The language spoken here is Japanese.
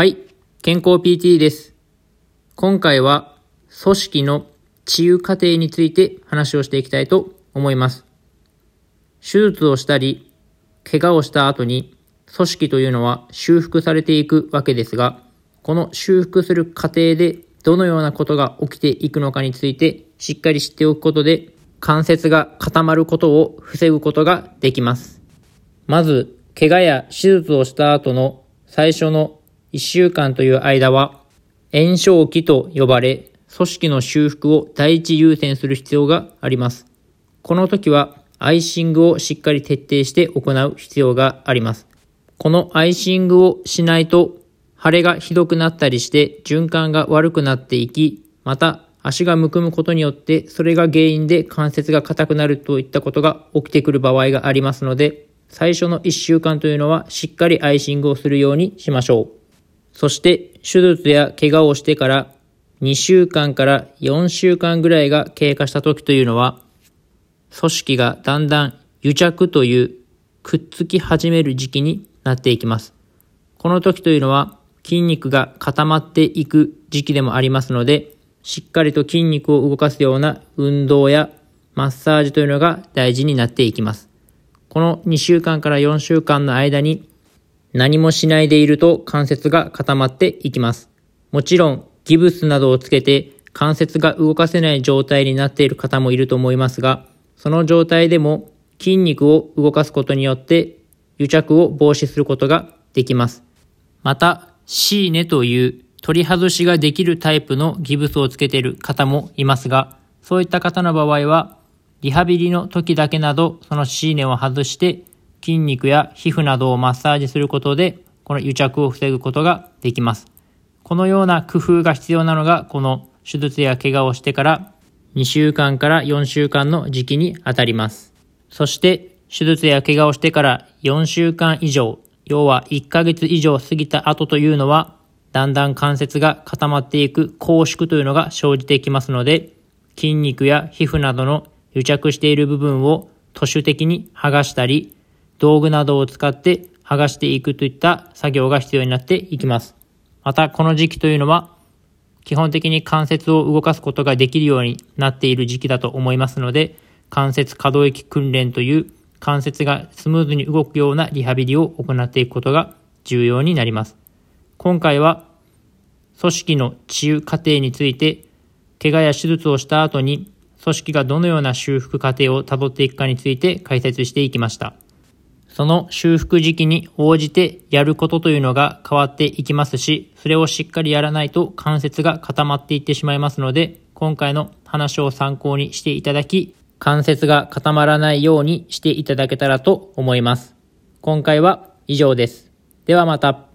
はい、健康 PT です。今回は組織の治癒過程について話をしていきたいと思います。手術をしたり、怪我をした後に組織というのは修復されていくわけですが、この修復する過程でどのようなことが起きていくのかについてしっかり知っておくことで関節が固まることを防ぐことができます。まず、怪我や手術をした後の最初の1週間という間は、炎症期と呼ばれ、組織の修復を第一優先する必要があります。この時は、アイシングをしっかり徹底して行う必要があります。このアイシングをしないと、腫れがひどくなったりして循環が悪くなっていき、また足がむくむことによってそれが原因で関節が硬くなるといったことが起きてくる場合がありますので、最初の1週間というのはしっかりアイシングをするようにしましょう。そして手術や怪我をしてから2週間から4週間ぐらいが経過した時というのは、組織がだんだん癒着というくっつき始める時期になっていきます。この時というのは筋肉が固まっていく時期でもありますので、しっかりと筋肉を動かすような運動やマッサージというのが大事になっていきます。この2週間から4週間の間に何もしないでいると関節が固まっていきます。もちろんギブスなどをつけて関節が動かせない状態になっている方もいると思いますが、その状態でも筋肉を動かすことによって癒着を防止することができます。また、シーネという取り外しができるタイプのギブスをつけている方もいますが、そういった方の場合は、リハビリの時だけなど、そのシーネを外して、筋肉や皮膚などをマッサージすることで、この癒着を防ぐことができます。このような工夫が必要なのが、この手術や怪我をしてから2週間から4週間の時期にあたります。そして、手術や怪我をしてから4週間以上、要は1ヶ月以上過ぎた後というのは、だんだん関節が固まっていく拘縮というのが生じてきますので、筋肉や皮膚などの癒着している部分を都市的に剥がしたり、道具などを使って剥がしていくといった作業が必要になっていきます。また、この時期というのは、基本的に関節を動かすことができるようになっている時期だと思いますので、関節可動域訓練という関節がスムーズに動くようなリハビリを行っていくことが重要になります。今回は組織の治癒過程について、怪我や手術をした後に組織がどのような修復過程をたどっていくかについて解説していきました。その修復時期に応じてやることというのが変わっていきますし、それをしっかりやらないと関節が固まっていってしまいますので、今回の話を参考にしていただき、関節が固まらないようにしていただけたらと思います。今回は以上です。ではまた。